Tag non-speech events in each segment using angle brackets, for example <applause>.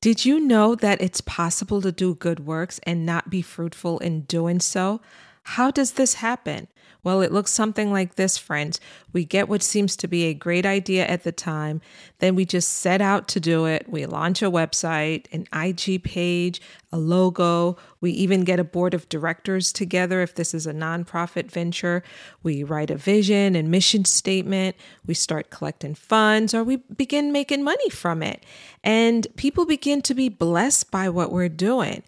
Did you know that it's possible to do good works and not be fruitful in doing so? How does this happen? Well, it looks something like this, friends. We get what seems to be a great idea at the time, then we just set out to do it. We launch a website, an IG page, a logo. We even get a board of directors together if this is a nonprofit venture. We write a vision and mission statement. We start collecting funds or we begin making money from it. And people begin to be blessed by what we're doing.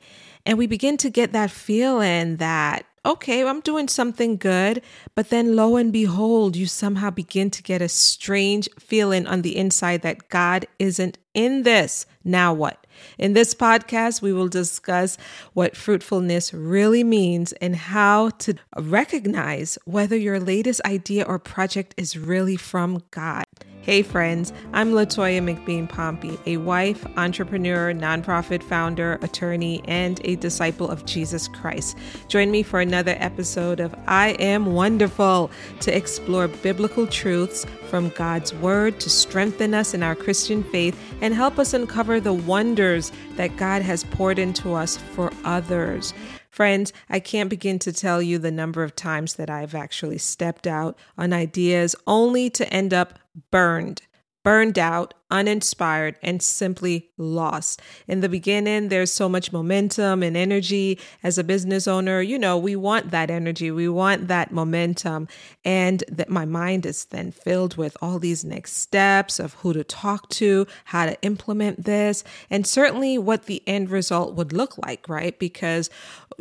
And we begin to get that feeling that okay, I'm doing something good. But then lo and behold, you somehow begin to get a strange feeling on the inside that God isn't in this. Now what? In this podcast, we will discuss what fruitfulness really means and how to recognize whether your latest idea or project is really from God. Hey, friends, I'm Latoya McBean Pompey, a wife, entrepreneur, nonprofit founder, attorney, and a disciple of Jesus Christ. Join me for another episode of I Am Wonderful to explore biblical truths from God's Word to strengthen us in our Christian faith and help us uncover the wonders that God has poured into us for others. Friends, I can't begin to tell you the number of times that I've actually stepped out on ideas only to end up burned burned out, uninspired, and simply lost. In the beginning, there's so much momentum and energy. As a business owner, you know, we want that energy, we want that momentum. And that my mind is then filled with all these next steps of who to talk to, how to implement this, and certainly what the end result would look like, right? Because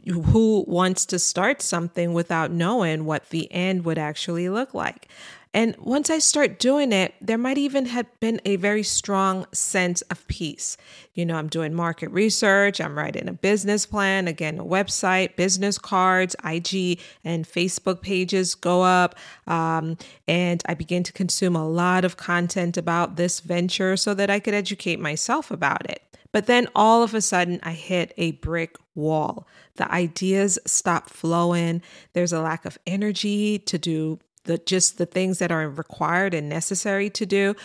who wants to start something without knowing what the end would actually look like? And once I start doing it, there might even have been a very strong sense of peace. You know, I'm doing market research, I'm writing a business plan, again, a website, business cards, IG and Facebook pages go up. Um, and I begin to consume a lot of content about this venture so that I could educate myself about it. But then all of a sudden, I hit a brick wall. The ideas stop flowing. There's a lack of energy to do the just the things that are required and necessary to do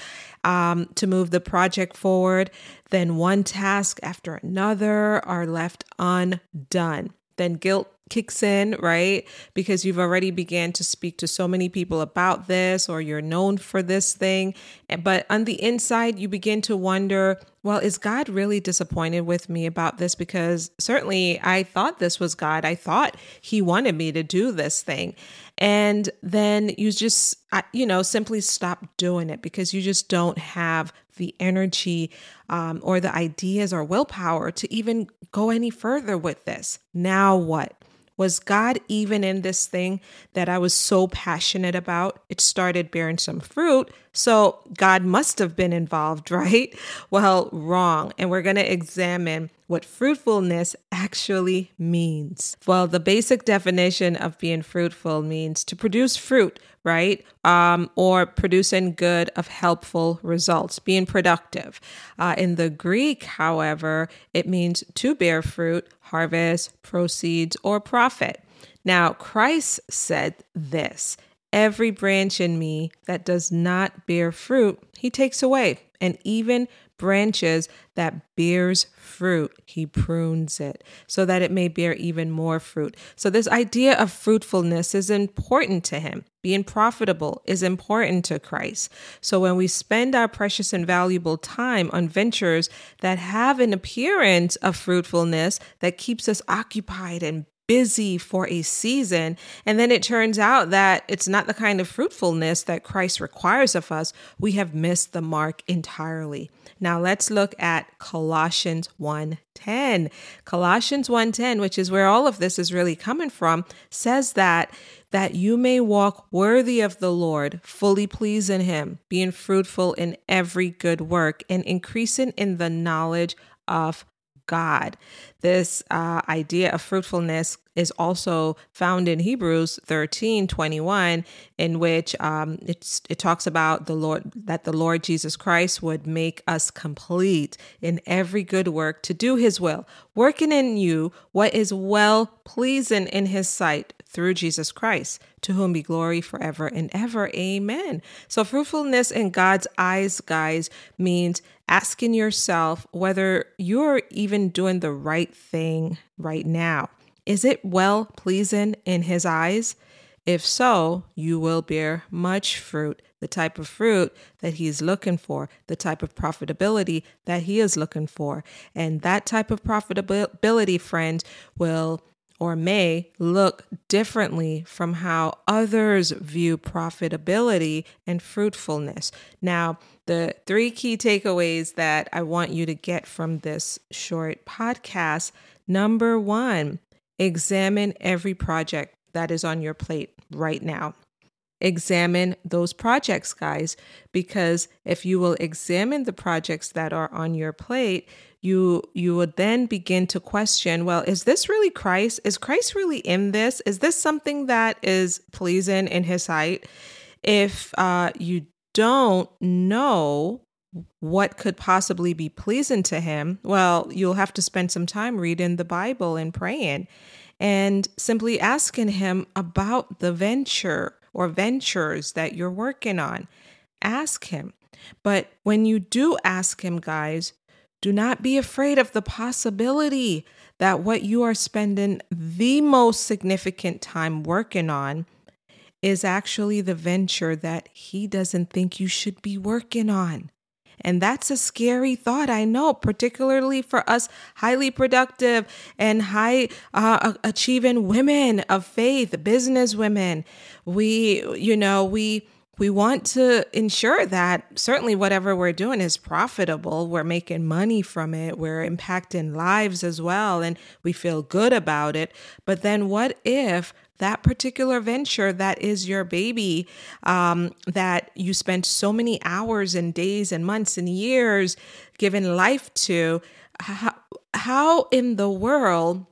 um, to move the project forward. Then one task after another are left undone. Then guilt kicks in, right? Because you've already began to speak to so many people about this or you're known for this thing. But on the inside, you begin to wonder, well, is God really disappointed with me about this? Because certainly I thought this was God. I thought He wanted me to do this thing. And then you just, you know, simply stop doing it because you just don't have the energy um, or the ideas or willpower to even go any further with this. Now what? Was God even in this thing that I was so passionate about? It started bearing some fruit. So God must have been involved, <laughs> right? Well, wrong. And we're going to examine what fruitfulness actually means. Well, the basic definition of being fruitful means to produce fruit, right? Um, or producing good of helpful results, being productive. Uh, in the Greek, however, it means to bear fruit, harvest, proceeds, or profit. Now, Christ said this Every branch in me that does not bear fruit, he takes away, and even branches that bears fruit, he prunes it so that it may bear even more fruit. So, this idea of fruitfulness is important to him. Being profitable is important to Christ. So, when we spend our precious and valuable time on ventures that have an appearance of fruitfulness that keeps us occupied and busy for a season. And then it turns out that it's not the kind of fruitfulness that Christ requires of us. We have missed the mark entirely. Now let's look at Colossians 1:10. Colossians 1:10, which is where all of this is really coming from, says that that you may walk worthy of the Lord, fully pleasing him, being fruitful in every good work and increasing in the knowledge of God. This uh, idea of fruitfulness is also found in Hebrews 13 21, in which um, it talks about the Lord, that the Lord Jesus Christ would make us complete in every good work to do his will, working in you what is well pleasing in his sight through Jesus Christ, to whom be glory forever and ever. Amen. So, fruitfulness in God's eyes, guys, means asking yourself whether you're even doing the right thing right now. Is it well pleasing in His eyes? If so, you will bear much fruit, the type of fruit that He's looking for, the type of profitability that He is looking for. And that type of profitability, friend, will or may look differently from how others view profitability and fruitfulness. Now, the three key takeaways that I want you to get from this short podcast number one, examine every project that is on your plate right now. Examine those projects, guys, because if you will examine the projects that are on your plate, you you would then begin to question well is this really christ? Is christ really in this? Is this something that is pleasing in his sight? If uh, you don't know what could possibly be pleasing to him well you'll have to spend some time reading the bible and praying and simply asking him about the venture or ventures that you're working on ask him but when you do ask him guys do not be afraid of the possibility that what you are spending the most significant time working on is actually the venture that he doesn't think you should be working on. And that's a scary thought, I know, particularly for us highly productive and high uh, achieving women of faith, business women. We, you know, we we want to ensure that certainly whatever we're doing is profitable. We're making money from it. We're impacting lives as well, and we feel good about it. But then, what if that particular venture that is your baby, um, that you spent so many hours and days and months and years giving life to, how, how in the world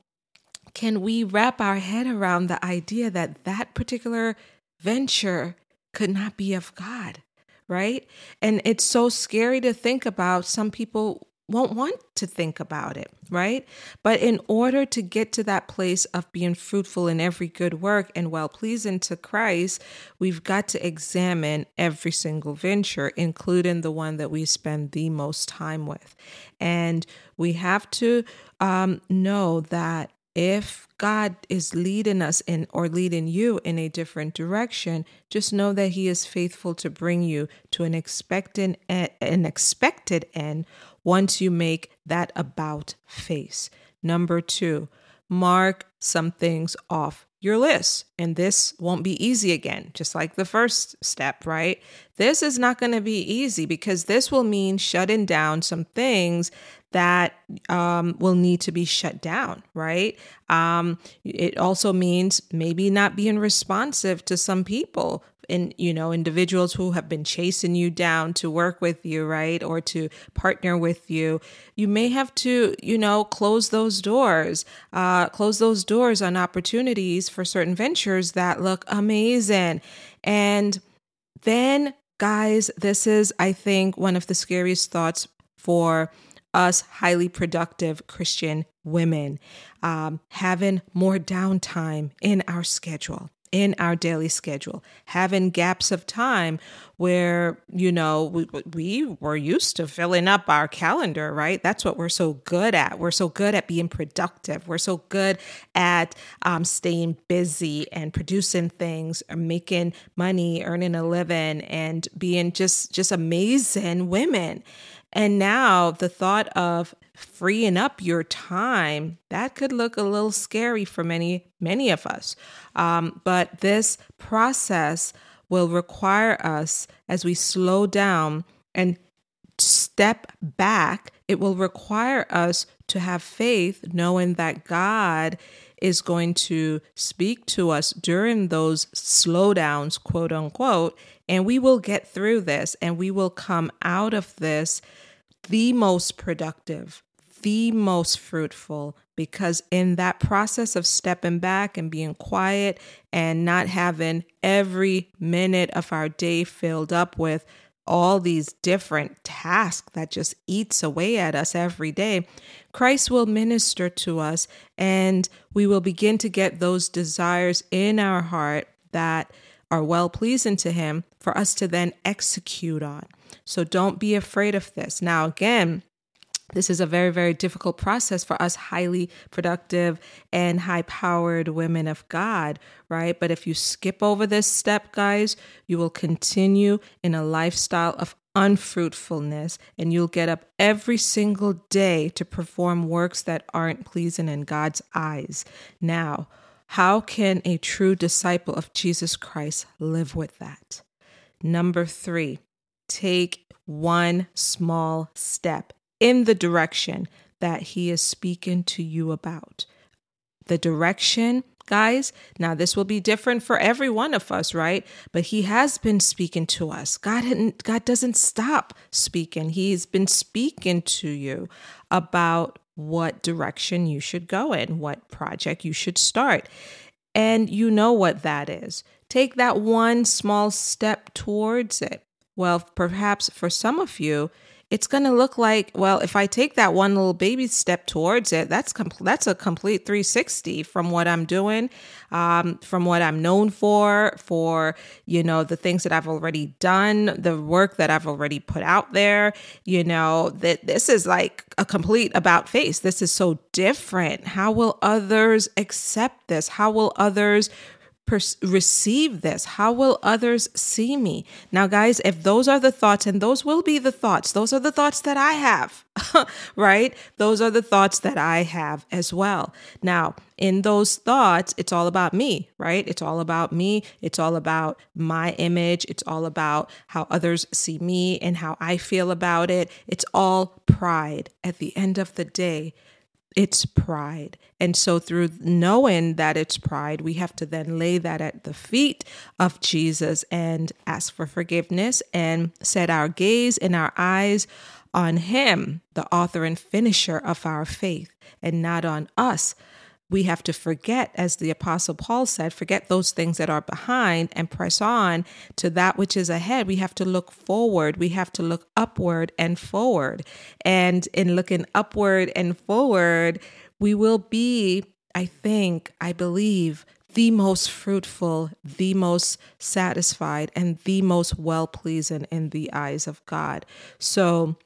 can we wrap our head around the idea that that particular venture could not be of God, right? And it's so scary to think about. Some people won't want to think about it, right? But in order to get to that place of being fruitful in every good work and well pleasing to Christ, we've got to examine every single venture, including the one that we spend the most time with. And we have to um, know that if God is leading us in or leading you in a different direction, just know that He is faithful to bring you to an expected an expected end once you make that about face. Number two, mark some things off your list. And this won't be easy again, just like the first step, right? This is not going to be easy because this will mean shutting down some things that um, will need to be shut down, right? Um, it also means maybe not being responsive to some people and you know individuals who have been chasing you down to work with you right or to partner with you you may have to you know close those doors. Uh, close those doors on opportunities for certain ventures that look amazing. And then guys this is i think one of the scariest thoughts for us highly productive Christian women um, having more downtime in our schedule in our daily schedule, having gaps of time where, you know, we, we were used to filling up our calendar, right? That's what we're so good at. We're so good at being productive. We're so good at um, staying busy and producing things, or making money, earning a living, and being just just amazing women. And now the thought of freeing up your time, that could look a little scary for many, many of us. Um, but this process will require us, as we slow down and step back, it will require us to have faith, knowing that God is going to speak to us during those slowdowns, quote unquote, and we will get through this and we will come out of this the most productive, the most fruitful because in that process of stepping back and being quiet and not having every minute of our day filled up with all these different tasks that just eats away at us every day christ will minister to us and we will begin to get those desires in our heart that are well pleasing to him for us to then execute on so don't be afraid of this now again this is a very, very difficult process for us highly productive and high powered women of God, right? But if you skip over this step, guys, you will continue in a lifestyle of unfruitfulness and you'll get up every single day to perform works that aren't pleasing in God's eyes. Now, how can a true disciple of Jesus Christ live with that? Number three, take one small step in the direction that He is speaking to you about. The direction, guys, now this will be different for every one of us, right? But He has been speaking to us. God, God doesn't stop speaking, He's been speaking to you about what direction you should go in, what project you should start. And you know what that is. Take that one small step towards it. Well, perhaps for some of you, it's going to look like well if i take that one little baby step towards it that's com- that's a complete 360 from what i'm doing um, from what i'm known for for you know the things that i've already done the work that i've already put out there you know that this is like a complete about face. This is so different. How will others accept this? How will others receive this? How will others see me? Now, guys, if those are the thoughts, and those will be the thoughts, those are the thoughts that I have, <laughs> right? Those are the thoughts that I have as well. Now, in those thoughts, it's all about me, right? It's all about me. It's all about my image. It's all about how others see me and how I feel about it. It's all pride at the end of the day it's pride. And so, through knowing that it's pride, we have to then lay that at the feet of Jesus and ask for forgiveness and set our gaze and our eyes on Him, the author and finisher of our faith, and not on us we have to forget, as the Apostle Paul said, forget those things that are behind and press on to that which is ahead. We have to look forward. We have to look upward and forward. And in looking upward and forward, we will be, I think, I believe, the most fruitful, the most satisfied, and the most well pleasing in the eyes of God. So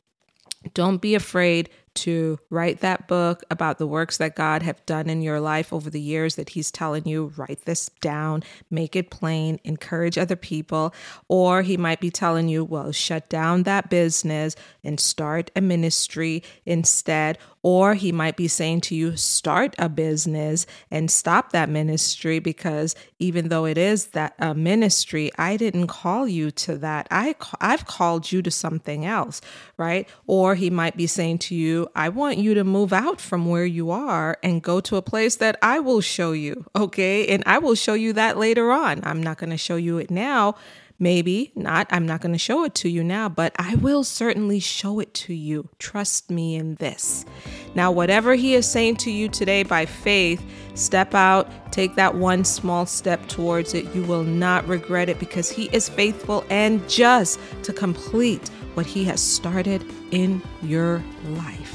don't be afraid to write that book about the works that God have done in your life over the years that he's telling you write this down make it plain encourage other people or he might be telling you well shut down that business and start a ministry instead or he might be saying to you, start a business and stop that ministry because even though it is that a ministry, I didn't call you to that. I, I've called you to something else, right? Or he might be saying to I want you to move out from where you are and go to a place that I will show you, okay? And I will show you that later on. I'm not going to show you it now Maybe not. I'm not going to show it to you now, but I will certainly show it to you. Trust me in this. Now, whatever He is saying to you today by faith, step out, take that one small step towards it. You will not regret it because He is faithful and just to complete what He has started in your life.